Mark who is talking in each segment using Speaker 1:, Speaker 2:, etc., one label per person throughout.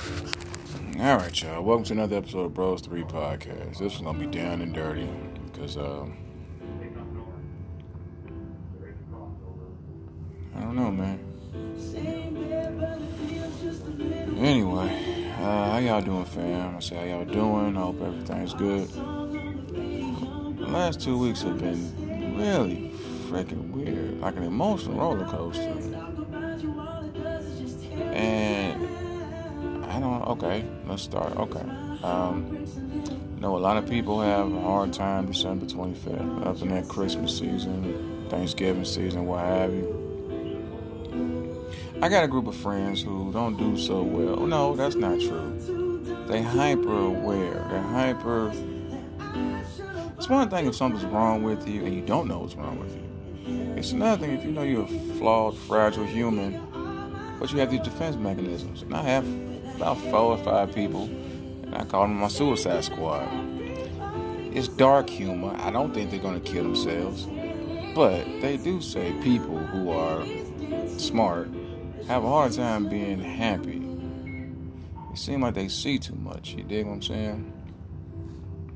Speaker 1: All right, y'all. Welcome to another episode of Bros 3 Podcast. This is going to be down and dirty because, um, I don't know, man. Anyway, uh, how y'all doing, fam? I say, how y'all doing? I hope everything's good. The last two weeks have been really freaking weird, like an emotional roller coaster. And I don't. Okay, let's start. Okay. Um, you know, a lot of people have a hard time December 25th, up in that Christmas season, Thanksgiving season, what have you. I got a group of friends who don't do so well. No, that's not true. They hyper aware. They're hyper. It's one thing if something's wrong with you and you don't know what's wrong with you. It's another thing if you know you're a flawed, fragile human, but you have these defense mechanisms. And I have about four or five people, and I call them my suicide squad. It's dark humor. I don't think they're to kill themselves, but they do say people who are smart have a hard time being happy. It seems like they see too much. You dig what I'm saying?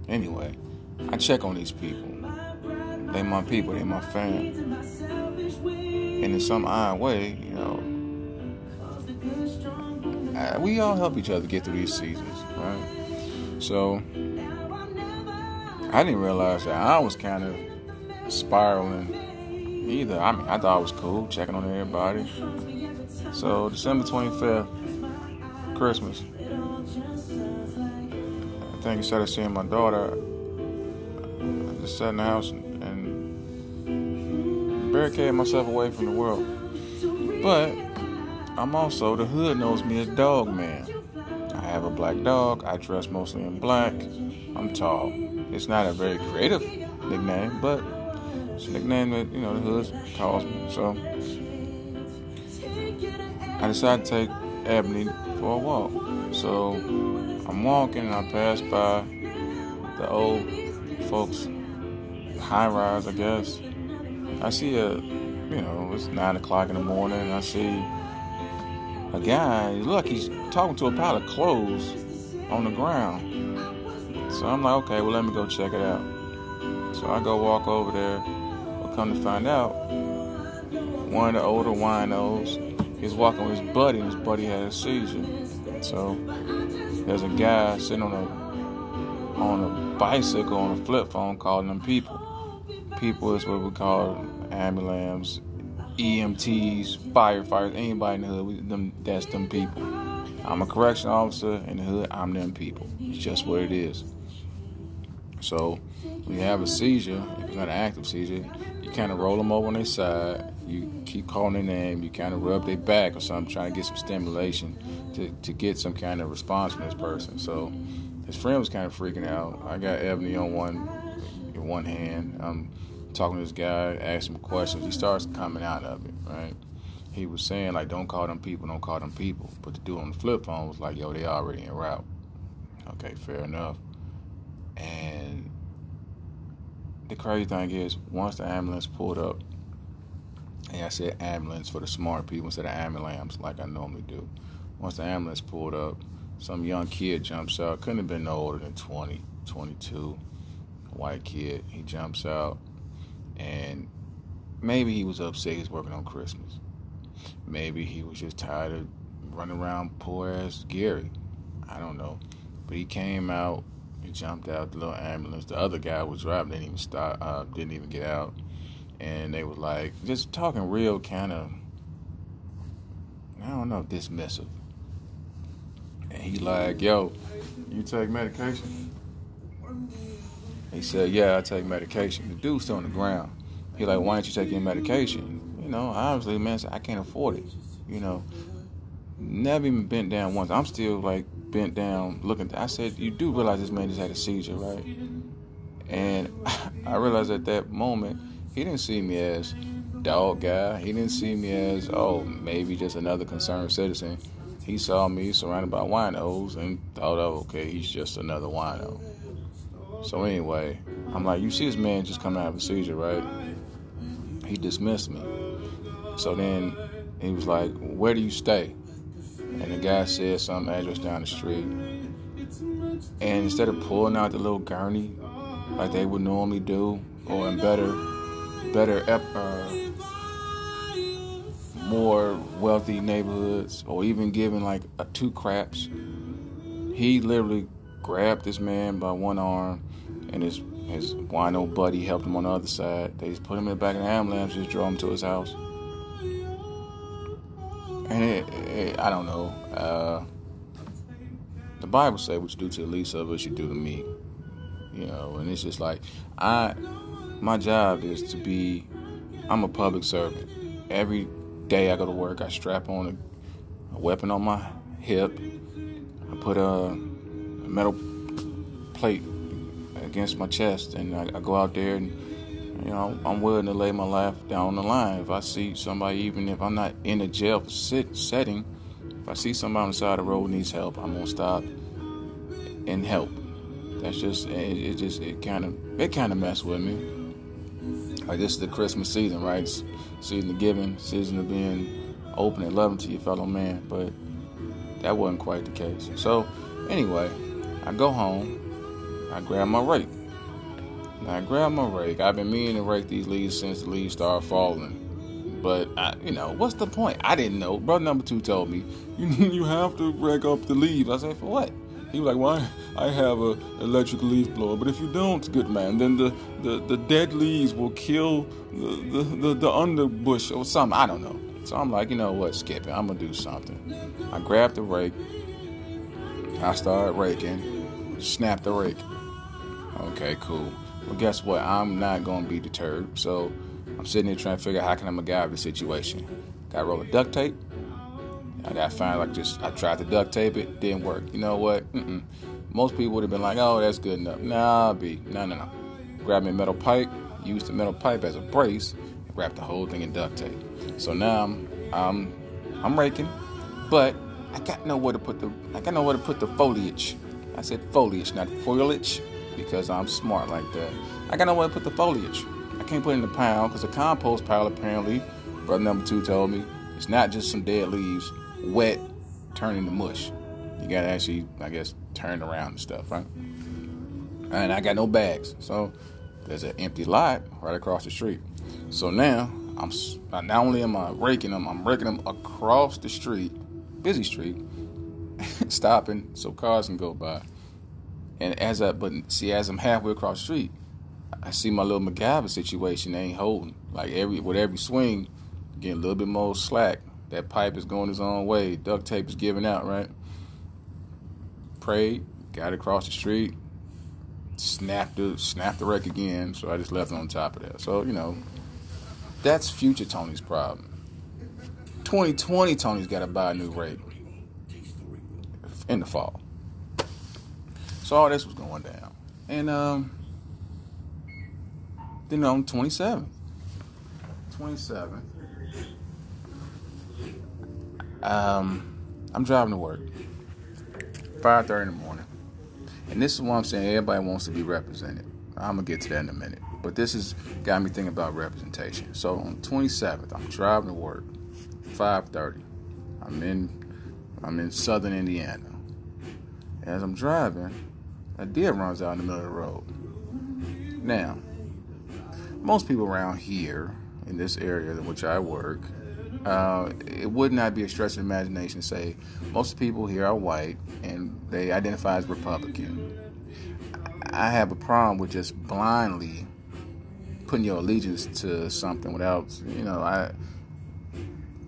Speaker 1: Anyway, I check on these people. They my people. They my fam. And in some odd way, you know, uh, we all help each other get through these seasons, right? So I didn't realize that I was kind of spiraling either. I mean, I thought I was cool, checking on everybody. So December 25th, Christmas. I think instead of seeing my daughter, I just sat in the house and, and barricaded myself away from the world. But I'm also the hood knows me as Dog Man. I have a black dog. I dress mostly in black. I'm tall. It's not a very creative nickname, but it's a nickname that you know the hood calls me. So I decided to take Ebony for a walk. So I'm walking and I pass by the old folks high rise, I guess. I see a, you know, it's nine o'clock in the morning I see a guy, look, he's talking to a pile of clothes on the ground. So I'm like, okay, well, let me go check it out. So I go walk over there. But come to find out, one of the older winos He's walking with his buddy, and his buddy had a seizure. So there's a guy sitting on a on a bicycle on a flip phone calling them people. People is what we call ambulance, EMTs, firefighters, anybody in the hood. We, them, that's them people. I'm a correction officer in the hood. I'm them people. It's just what it is. So when you have a seizure, if it's not an active seizure, you kind of roll them over on their side you keep calling their name, you kind of rub their back or something, trying to get some stimulation to, to get some kind of response from this person. So his friend was kind of freaking out. I got Ebony on one in one hand. I'm talking to this guy, asking him questions. He starts coming out of it, right? He was saying like, "Don't call them people, don't call them people." But the dude on the flip phone was like, "Yo, they already en route." Okay, fair enough. And the crazy thing is, once the ambulance pulled up, and I said ambulance for the smart people instead of ambulance like I normally do. Once the ambulance pulled up, some young kid jumps out. Couldn't have been no older than 20, 22. White kid. He jumps out, and maybe he was upset. He's working on Christmas. Maybe he was just tired of running around poor ass Gary. I don't know. But he came out. He jumped out the little ambulance. The other guy was driving. Didn't even stop. Uh, didn't even get out and they were like just talking real kind of I don't know dismissive. And he like, yo, you take medication? He said, yeah, I take medication. The dude's still on the ground. He like, why don't you take your medication? You know, obviously, man, said I can't afford it. You know, never even bent down once. I'm still like bent down looking. I said, you do realize this man just had a seizure, right? And I realized at that moment he didn't see me as dog guy. He didn't see me as oh maybe just another concerned citizen. He saw me surrounded by winos and thought, oh okay, he's just another wino. So anyway, I'm like, you see this man just coming out of a seizure, right? He dismissed me. So then he was like, where do you stay? and the guy said some address down the street. And instead of pulling out the little gurney like they would normally do, or in better, better, uh, more wealthy neighborhoods, or even giving like a two craps, he literally grabbed this man by one arm, and his his wino buddy helped him on the other side. They just put him in the back of the ambulance, just drove him to his house. And it, it, I don't know. Uh, the Bible says what you do to the least of us, you do to me. You know, and it's just like I, my job is to be. I'm a public servant. Every day I go to work, I strap on a, a weapon on my hip. I put a, a metal plate against my chest, and I, I, go out there and you know I'm willing to lay my life down on the line. If I see somebody, even if I'm not in a jail sit, setting, if I see somebody on the side of the road needs help, I'm gonna stop and help. That's just it, it just it kind of it kind of messed with me. Like this is the Christmas season, right? It's season of giving, season of being open and loving to your fellow man, but that wasn't quite the case. So anyway, I go home I grab my rake. I grab my rake. I've been meaning to rake these leaves since the leaves started falling. But I, you know, what's the point? I didn't know. Brother number two told me you you have to rake up the leaves. I said for what? He was like, "Well, I have a electric leaf blower, but if you don't, good man, then the, the, the dead leaves will kill the, the, the, the underbush or something. I don't know." So I'm like, you know what, skip. I'm gonna do something. I grabbed the rake. I started raking. Snap the rake. Okay, cool. Well, guess what? I'm not going to be deterred. So I'm sitting here trying to figure out how can I MacGyver the situation. Got to roll of duct tape. I got find like just I tried to duct tape it, didn't work. You know what? Mm-mm. Most people would have been like, "Oh, that's good enough." Nah, be no, no, no. Grab me a metal pipe, use the metal pipe as a brace, wrap the whole thing in duct tape. So now I'm I'm I'm raking, but I got nowhere to put the I got nowhere to put the foliage. I said foliage, not foliage because I'm smart like that. I got nowhere to put the foliage. I can't put it in the pound because the compost pile apparently, brother number two told me, it's not just some dead leaves, wet, turning to mush. You gotta actually, I guess, turn around and stuff, right? And I got no bags, so there's an empty lot right across the street. So now I'm not only am I raking them, I'm raking them across the street, busy street, stopping so cars can go by. And as I, but see, as I'm halfway across the street, I see my little MacGyver situation ain't holding. Like every with every swing, getting a little bit more slack. That pipe is going its own way. Duct tape is giving out, right? Prayed, got across the street, snapped the snapped the wreck again. So I just left it on top of that. So you know, that's future Tony's problem. 2020 Tony's got to buy a new rake in the fall. So all this was going down. And um, then on 27th, 27th, um, I'm driving to work, 5:30 in the morning, and this is what I'm saying. Everybody wants to be represented. I'm gonna get to that in a minute, but this has got me thinking about representation. So on 27th, I'm driving to work, 5:30. I'm in, I'm in Southern Indiana. As I'm driving, a deer runs out in the middle of the road. Now, most people around here in this area in which I work, uh, it would not be a stretch of imagination to say most people here are white and they identify as Republican. I have a problem with just blindly putting your allegiance to something without, you know, I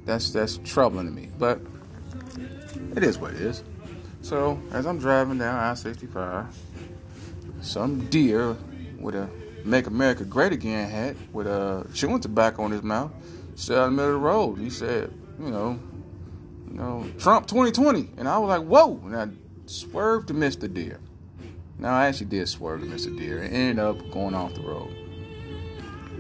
Speaker 1: that's that's troubling to me. But it is what it is. So as I'm driving down I-65, some deer with a "Make America Great Again" hat with a chewing tobacco in his mouth sat in the middle of the road. He said, "You know, you know, Trump 2020," and I was like, "Whoa!" And I swerved to miss the deer. Now I actually did swerve to miss the deer and ended up going off the road.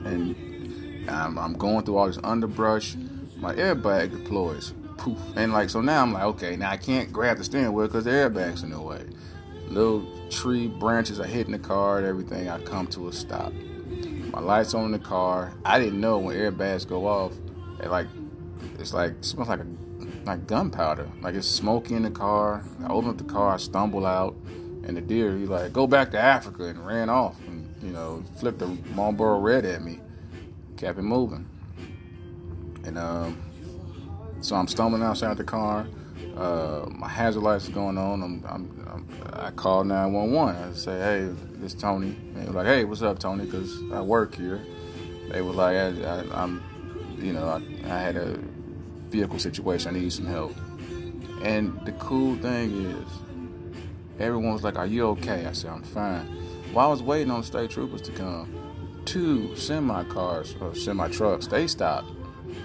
Speaker 1: And I'm, I'm going through all this underbrush. My airbag deploys poof. And like, so now I'm like, okay, now I can't grab the steering wheel because the airbag's in the way. Little tree branches are hitting the car and everything. I come to a stop. My lights on the car. I didn't know when airbags go off, it like, it's like, it smells like a like gunpowder. Like it's smoky in the car. I open up the car, I stumble out, and the deer, he like, go back to Africa and ran off and, you know, flipped the Marlboro red at me. Kept it moving. And um, so I'm stumbling outside the car. Uh, my hazard lights is going on. I'm, I'm, I'm, i call 911. I say, hey, this Tony. And they were like, hey, what's up, Tony? Because I work here. They were like, I, am you know, I, I had a vehicle situation. I need some help. And the cool thing is, everyone was like, Are you okay? I said, I'm fine. While I was waiting on the state troopers to come, two semi cars or semi trucks, they stopped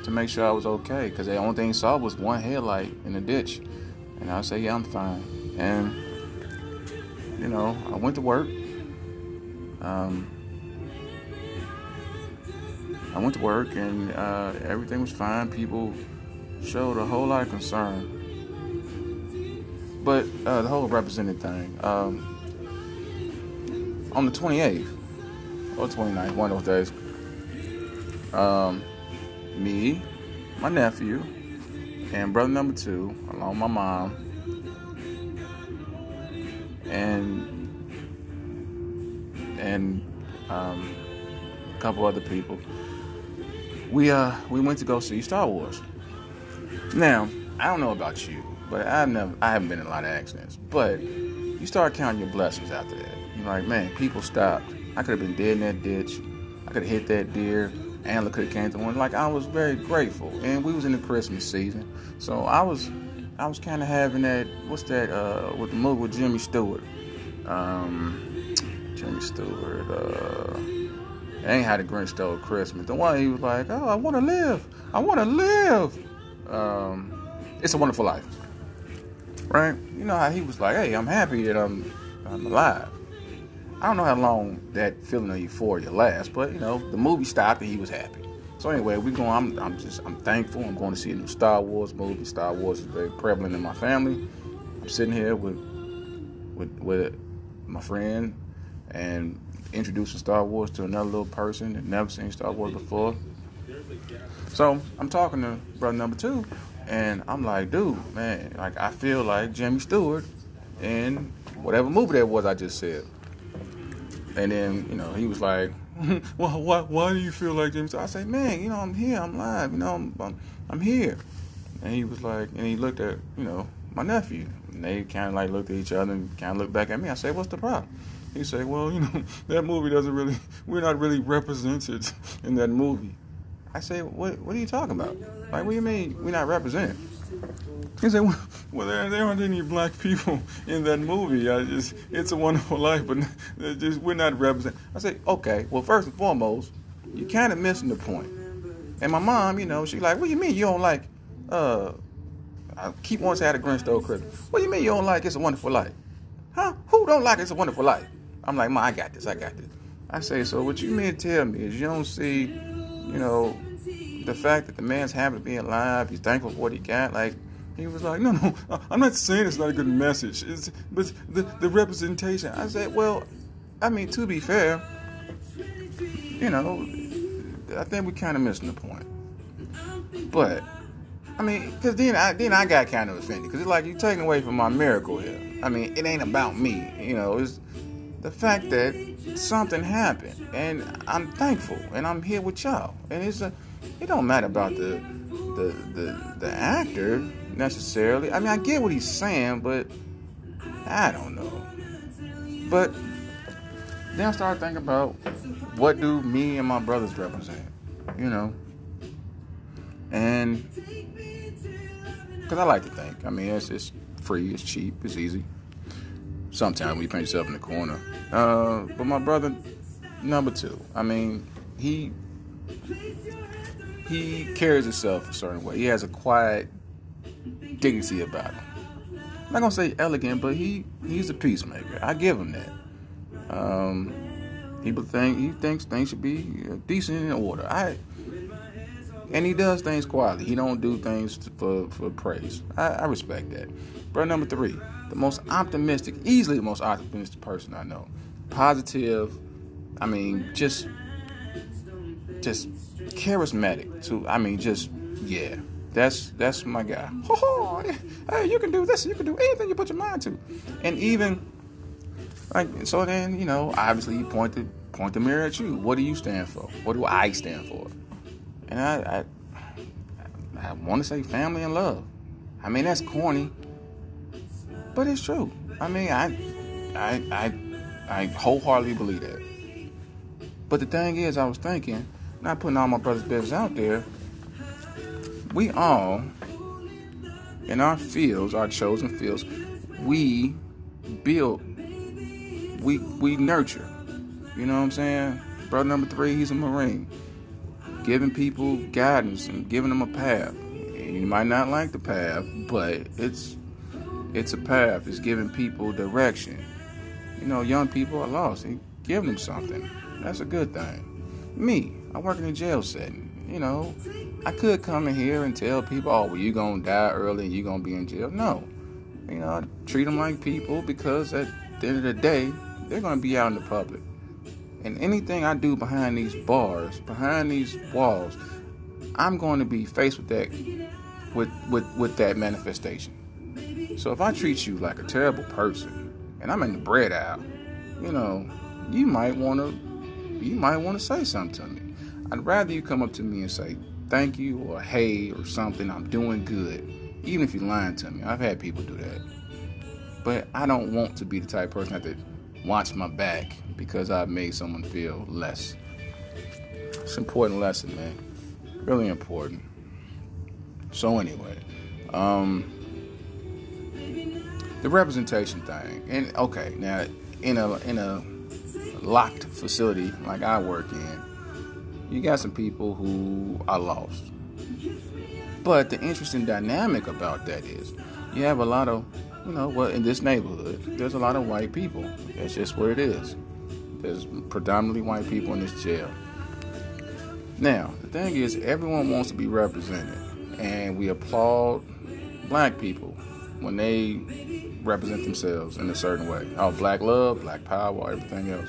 Speaker 1: to make sure I was okay because the only thing he saw was one headlight in the ditch. And I said, Yeah, I'm fine. And, you know, I went to work. Um, I went to work and uh, everything was fine. People showed a whole lot of concern. But uh, the whole represented thing, um, on the 28th or 29th, one of those days, um, me, my nephew, and brother number two, along with my mom, and and um, a couple other people, we uh we went to go see Star Wars. Now, I don't know about you, but I've never, I haven't been in a lot of accidents. But you start counting your blessings after that. You're like, man, people stopped. I could have been dead in that ditch. I could have hit that deer. Antler could have came to one. Like I was very grateful, and we was in the Christmas season, so I was, I was kind of having that. What's that? Uh, with the movie with Jimmy Stewart. Um, Jimmy Stewart. Uh, ain't how the Grinch stole Christmas. The one he was like, oh, I want to live. I want to live um, It's a Wonderful Life. Right? You know how he was like, hey, I'm happy that I'm, I'm alive. I don't know how long that feeling of euphoria lasts, but you know, the movie stopped and he was happy. So anyway, we going. I'm, I'm just, I'm thankful. I'm going to see a new Star Wars movie. Star Wars is very prevalent in my family. I'm sitting here with, with, with my friend, and introducing Star Wars to another little person that never seen Star Wars before. So I'm talking to brother number two, and I'm like, dude, man, like I feel like Jimmy Stewart in whatever movie that was I just said. And then, you know, he was like, well, why, why do you feel like Jimmy Stewart? I say, man, you know, I'm here, I'm live, you know, I'm, I'm, I'm here. And he was like, and he looked at, you know, my nephew. And they kind of like looked at each other and kind of looked back at me. I said, what's the problem? He said, well, you know, that movie doesn't really, we're not really represented in that movie. I say, what, what are you talking about? Like, what do you mean we're not represented? He said, well, there, there aren't any black people in that movie. Just, it's a wonderful life, but just, we're not represented. I say, okay, well, first and foremost, you're kind of missing the point. And my mom, you know, she's like, what do you mean you don't like, uh, I keep to have a Grinch stole Christmas. What do you mean you don't like It's a Wonderful Life? Huh? Who don't like It's a Wonderful Life? I'm like, Ma, I got this, I got this. I say, so what you mean to tell me is you don't see you know, the fact that the man's happy to be alive, he's thankful for what he got, like, he was like, no, no, I'm not saying it's not a good message, it's, but the, the representation. I said, well, I mean, to be fair, you know, I think we kind of missing the point. But, I mean, because then I, then I got kind of offended, because it's like you're taking away from my miracle here. I mean, it ain't about me, you know, it's the fact that something happened, and I'm thankful, and I'm here with y'all. And it's a, it don't matter about the, the, the, the actor necessarily. I mean, I get what he's saying, but I don't know. But then I started thinking about what do me and my brothers represent, you know, and because I like to think. I mean, it's it's free, it's cheap, it's easy. Sometimes you paint yourself in the corner. Uh, but my brother, number two, I mean, he he carries himself a certain way. He has a quiet dignity about him. I'm not gonna say elegant, but he he's a peacemaker. I give him that. Um, people think he thinks things should be decent in order. I and he does things quietly. He don't do things for for praise. I, I respect that. Brother number three, the most optimistic, easily the most optimistic person I know. Positive, I mean, just just charismatic too. I mean, just yeah. That's that's my guy. Oh, hey, you can do this. You can do anything you put your mind to. And even like so, then you know, obviously, you point the point the mirror at you. What do you stand for? What do I stand for? And I I, I want to say family and love. I mean, that's corny, but it's true. I mean, I I I I wholeheartedly believe that. But the thing is, I was thinking, not putting all my brother's business out there we all, in our fields, our chosen fields, we build, we we nurture. You know what I'm saying? Brother number three, he's a Marine. Giving people guidance and giving them a path. You might not like the path, but it's it's a path. It's giving people direction. You know, young people are lost. He give them something. That's a good thing. Me, I work in a jail setting. You know, I could come in here and tell people, oh, well, you're going to die early and you're going to be in jail. No. You know, I treat them like people because at the end of the day, they're going to be out in the public. And anything I do behind these bars, behind these walls, I'm going to be faced with that with with with that manifestation. So if I treat you like a terrible person and I'm in the bread aisle, you know, you might want to you might want to say something to me. I'd rather you come up to me and say, thank you or hey or something. I'm doing good. Even if you're lying to me. I've had people do that. But I don't want to be the type of person that watch my back because I've made someone feel less. It's an important lesson, man. Really important. So anyway, um, the representation thing. And okay, now in a in a locked facility like I work in, you got some people who are lost. But the interesting dynamic about that is you have a lot of, you know, well, in this neighborhood, there's a lot of white people. That's just what it is. There's predominantly white people in this jail. Now, the thing is, everyone wants to be represented, and we applaud black people when they represent themselves in a certain way. Oh, black love, black power, everything else.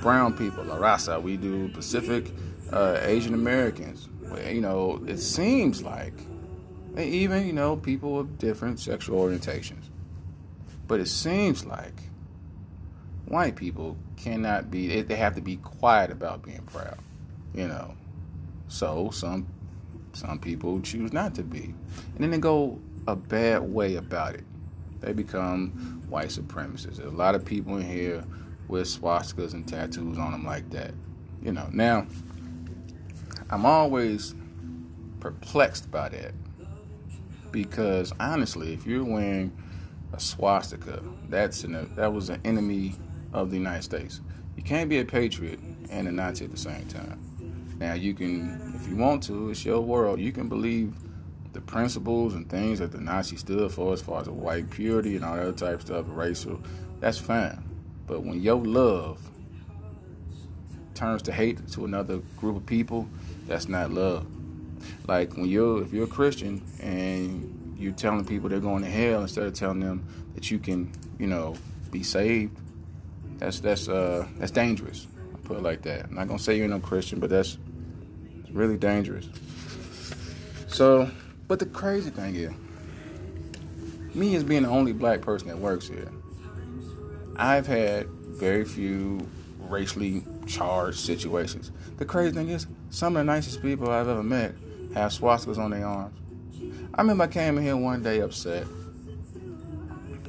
Speaker 1: Brown people, La Raza, we do Pacific uh, Asian Americans. You know, it seems like even you know people of different sexual orientations, but it seems like white people cannot be. They have to be quiet about being proud. You know, so some some people choose not to be, and then they go a bad way about it. They become white supremacists. There's a lot of people in here with swastikas and tattoos on them like that. You know, now I'm always perplexed by that because honestly, if you're wearing a swastika, that's an, that was an enemy of the United States. You can't be a patriot and a Nazi at the same time. Now you can, if you want to, it's your world. You can believe the principles and things that the Nazis stood for, as far as white purity and all that type of stuff, racial. That's fine. But when your love turns to hate to another group of people, that's not love. Like when you're if you're a Christian and you're telling people they're going to hell instead of telling them that you can, you know, be saved, that's that's uh that's dangerous. I put it like that. I'm not gonna say you're no Christian, but that's really dangerous. So, but the crazy thing is, me as being the only black person that works here, I've had very few racially charged situations. The crazy thing is, some of the nicest people I've ever met have swastikas on their arms. I remember I came in here one day upset.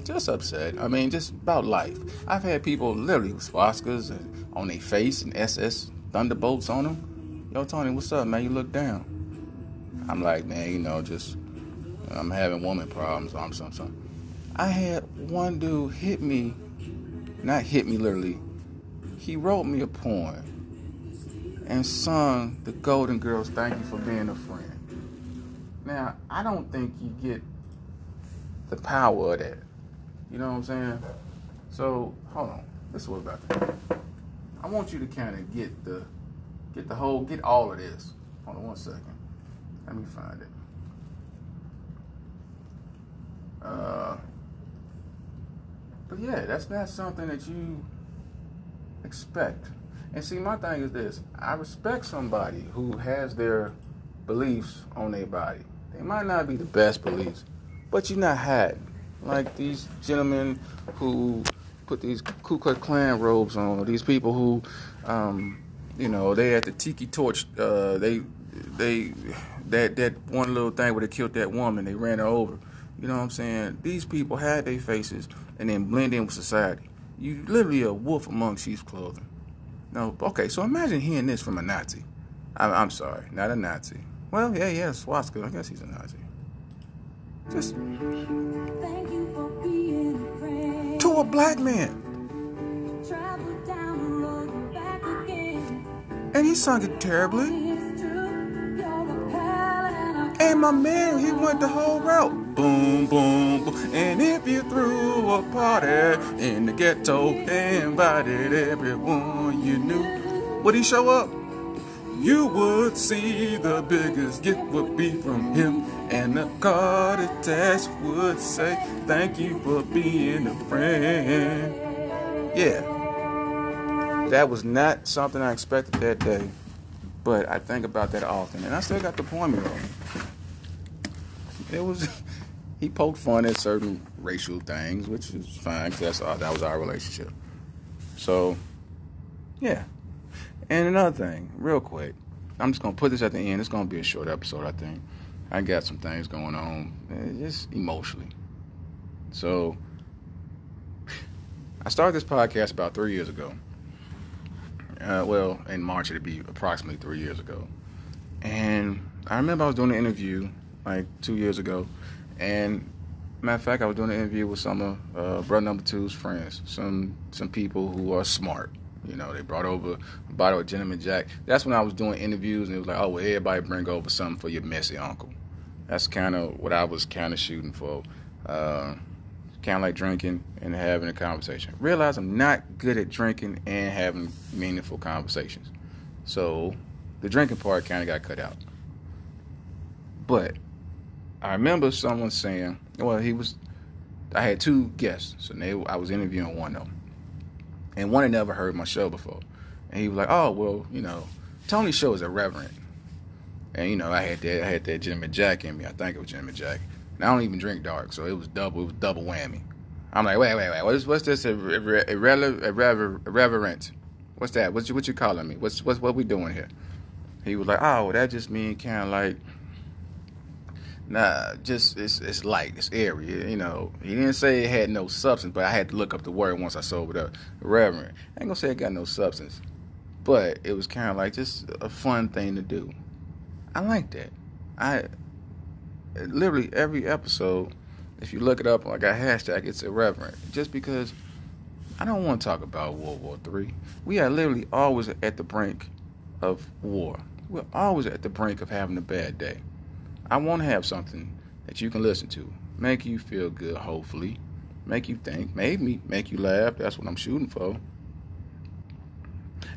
Speaker 1: Just upset. I mean, just about life. I've had people literally with swastikas on their face and SS thunderbolts on them. Yo, Tony, what's up, man? You look down. I'm like, man, you know, just I'm having woman problems or something. I had one dude hit me, not hit me literally, he wrote me a poem and sung the Golden Girls Thank You for Being a Friend. Now, I don't think you get the power of that. You know what I'm saying? So, hold on. This is what about that. I want you to kind of get the get the whole get all of this. Hold on one second. Let me find it. Uh, but yeah, that's not something that you expect. And see, my thing is this I respect somebody who has their beliefs on their body. They might not be the best beliefs, but you're not hiding. Like these gentlemen who put these Ku Klux Klan robes on, or these people who, um, you know, they at the Tiki Torch, uh, they, they, that that one little thing where they killed that woman, they ran her over. You know what I'm saying? These people had their faces and then blend in with society. You literally a wolf among sheep's clothing. No, okay, so imagine hearing this from a Nazi. I'm, I'm sorry, not a Nazi. Well, yeah, yeah, swastika. I guess he's a Nazi. Just to a black man. And he sung it terribly. And my man, he went the whole route. Boom, boom, boom. And if you threw a party in the ghetto, invited everyone you knew, would he show up? You would see the biggest gift would be from him, and the card attached would say, Thank you for being a friend. Yeah. That was not something I expected that day, but I think about that often, and I still got the on It was, he poked fun at certain racial things, which is fine, because that was our relationship. So, yeah. And another thing, real quick, I'm just gonna put this at the end. It's gonna be a short episode, I think. I got some things going on, eh, just emotionally. So, I started this podcast about three years ago. Uh, well, in March it'd be approximately three years ago. And I remember I was doing an interview like two years ago, and matter of fact, I was doing an interview with some of uh, Brother Number Two's friends, some some people who are smart, you know, they brought over a bottle of Gentleman Jack. That's when I was doing interviews, and it was like, oh, well, everybody bring over something for your messy uncle. That's kind of what I was kind of shooting for. Uh, kind of like drinking and having a conversation. Realize I'm not good at drinking and having meaningful conversations. So the drinking part kind of got cut out. But I remember someone saying, well, he was, I had two guests. So they, I was interviewing one of them and one had never heard my show before. And he was like, "Oh, well, you know, Tony's show is irreverent." And you know, I had that I had that Gentleman Jack in me. I think it was Gentleman Jack. And I don't even drink dark, so it was double. It was double whammy. I'm like, wait, wait, wait. What's what's this irreverent? What's that? What's you what you calling me? What's what's what we doing here? He was like, oh, that just means kind of like Nah, just it's it's light, it's airy. You know, he didn't say it had no substance, but I had to look up the word once I sobered up. Reverend, I ain't gonna say it got no substance, but it was kind of like just a fun thing to do. I like that. I literally every episode, if you look it up, I got hashtag, it's irreverent, just because I don't want to talk about World War Three. We are literally always at the brink of war. We're always at the brink of having a bad day. I want to have something that you can listen to, make you feel good, hopefully, make you think, maybe make you laugh. That's what I'm shooting for.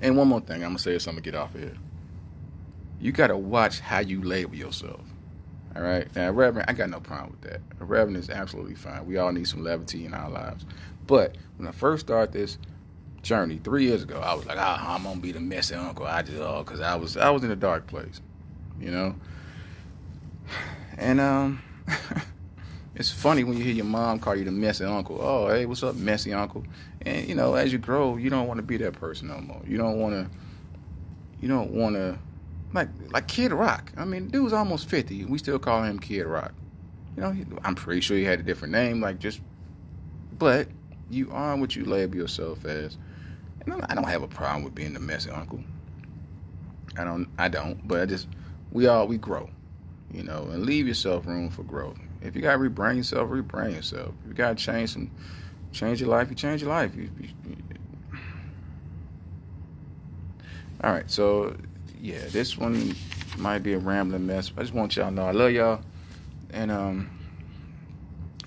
Speaker 1: And one more thing, I'm gonna say something to get off of here. You gotta watch how you label yourself. All right. Now, Reverend, I got no problem with that. A Reverend is absolutely fine. We all need some levity in our lives. But when I first started this journey three years ago, I was like, oh, I'm gonna be the messy uncle. I just, oh, cause I was, I was in a dark place, you know. And um, it's funny when you hear your mom call you the messy uncle. Oh, hey, what's up, messy uncle? And you know, as you grow, you don't want to be that person no more. You don't want to. You don't want to. Like like Kid Rock. I mean, dude's almost fifty. We still call him Kid Rock. You know, I'm pretty sure he had a different name. Like just, but you are what you label yourself as. And I don't have a problem with being the messy uncle. I don't. I don't. But I just we all we grow you know, and leave yourself room for growth. If you gotta rebrand yourself, rebrand yourself. If you gotta change some, change your life. You change your life. You, you, you. All right, so yeah, this one might be a rambling mess. I just want y'all to know I love y'all, and um,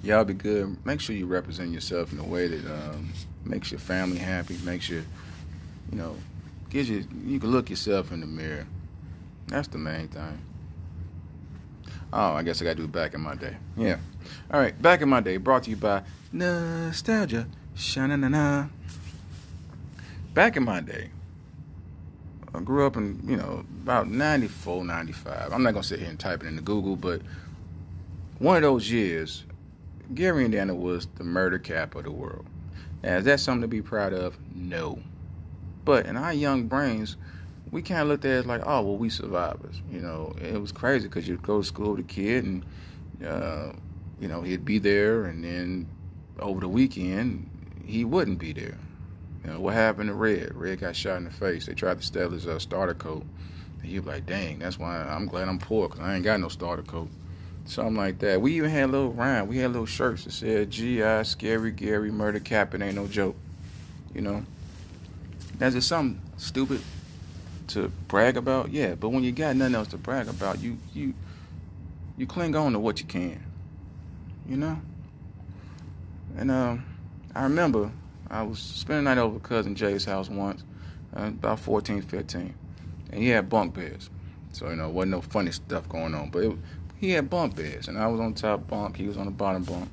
Speaker 1: y'all be good. Make sure you represent yourself in a way that um, makes your family happy, makes you, you know, gives you you can look yourself in the mirror. That's the main thing. Oh, I guess I gotta do back in my day. Yeah. All right, back in my day, brought to you by Nostalgia. Sha-na na na. Back in my day, I grew up in, you know, about 94, 95. I'm not gonna sit here and type it into Google, but one of those years, Gary, Indiana was the murder capital of the world. Now, is that something to be proud of? No. But in our young brains, we kind of looked at it like, oh, well, we survivors. You know, it was crazy because you'd go to school with a kid and, uh, you know, he'd be there, and then over the weekend, he wouldn't be there. You know, what happened to Red? Red got shot in the face. They tried to steal his uh, starter coat. And he was like, dang, that's why I'm glad I'm poor because I ain't got no starter coat. Something like that. We even had a little rhyme. We had little shirts that said, G.I. Scary Gary Murder Cap. It ain't no joke. You know? That's just something stupid to brag about, yeah. But when you got nothing else to brag about, you you you cling on to what you can, you know. And um, I remember I was spending night over cousin Jay's house once, uh, about 14, 15, and he had bunk beds. So you know, it wasn't no funny stuff going on, but it, he had bunk beds, and I was on top bunk, he was on the bottom bunk.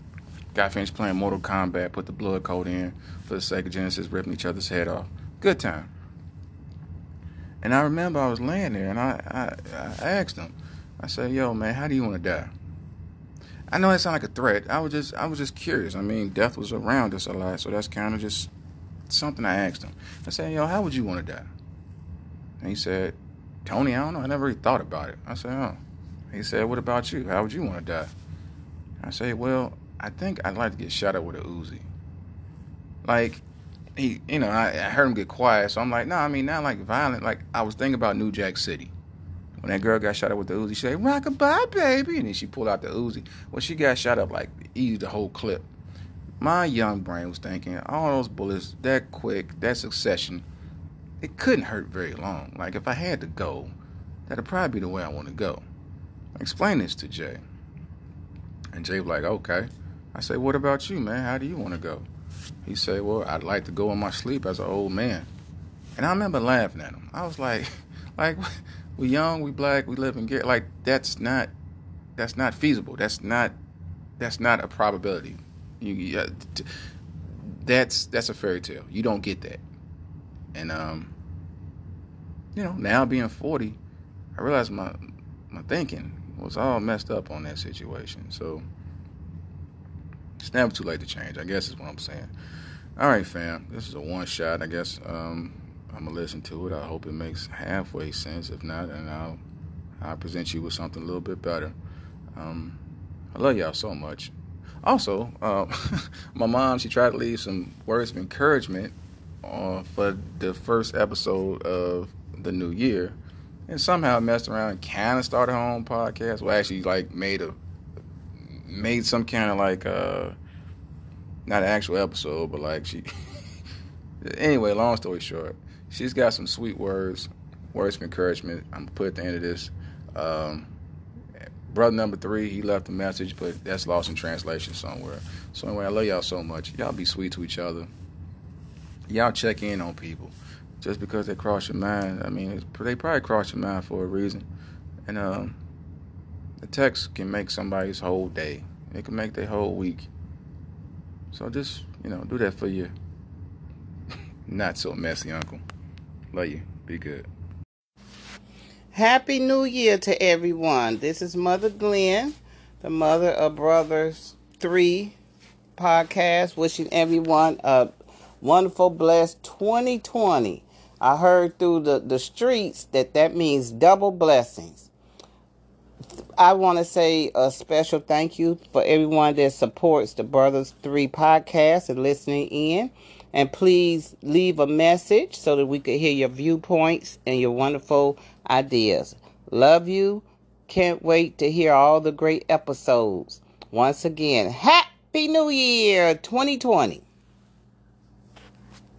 Speaker 1: Got finished playing Mortal Kombat, put the blood code in for the Sega Genesis, ripping each other's head off. Good time. And I remember I was laying there and I, I, I asked him, I said, yo, man, how do you want to die? I know that sounds like a threat. I was just I was just curious. I mean, death was around us a lot, so that's kind of just something I asked him. I said, yo, how would you want to die? And he said, Tony, I don't know. I never really thought about it. I said, oh. He said, what about you? How would you want to die? I said, well, I think I'd like to get shot at with a Uzi. Like, he, you know, I, I, heard him get quiet, so I'm like, no, nah, I mean, not like violent. Like, I was thinking about New Jack City. When that girl got shot up with the Uzi, she said, rockabye, baby. And then she pulled out the Uzi. Well, she got shot up like, eased the whole clip. My young brain was thinking, all those bullets, that quick, that succession, it couldn't hurt very long. Like, if I had to go, that'd probably be the way I want to go. Explain this to Jay. And Jay was like, okay. I said, what about you, man? How do you want to go? He said, Well, I'd like to go in my sleep as an old man. And I remember laughing at him. I was like, like we young, we black, we live in get like that's not that's not feasible. That's not that's not a probability. You, uh, that's that's a fairy tale. You don't get that. And um, you know, now being forty, I realized my my thinking was all messed up on that situation. So never too late to change. I guess is what I'm saying. All right, fam. This is a one shot. I guess um, I'm gonna listen to it. I hope it makes halfway sense. If not, and I'll I'll present you with something a little bit better. Um, I love y'all so much. Also, uh, my mom she tried to leave some words of encouragement uh, for the first episode of the new year, and somehow messed around and kind of started her own podcast. Well, actually, like made a made some kind of like uh not an actual episode, but like she anyway, long story short, she's got some sweet words, words of encouragement. I'm gonna put at the end of this. Um, brother number three, he left a message, but that's lost in translation somewhere. So anyway, I love y'all so much. Y'all be sweet to each other. Y'all check in on people. Just because they cross your mind, I mean, they probably cross your mind for a reason. And um, a text can make somebody's whole day. It can make their whole week. So just, you know, do that for your not so messy uncle. Love you. Be good.
Speaker 2: Happy New Year to everyone. This is Mother Glenn, the mother of Brothers 3 podcast, wishing everyone a wonderful, blessed 2020. I heard through the, the streets that that means double blessings. I want to say a special thank you for everyone that supports the Brothers 3 podcast and listening in. And please leave a message so that we can hear your viewpoints and your wonderful ideas. Love you. Can't wait to hear all the great episodes. Once again, Happy New Year 2020.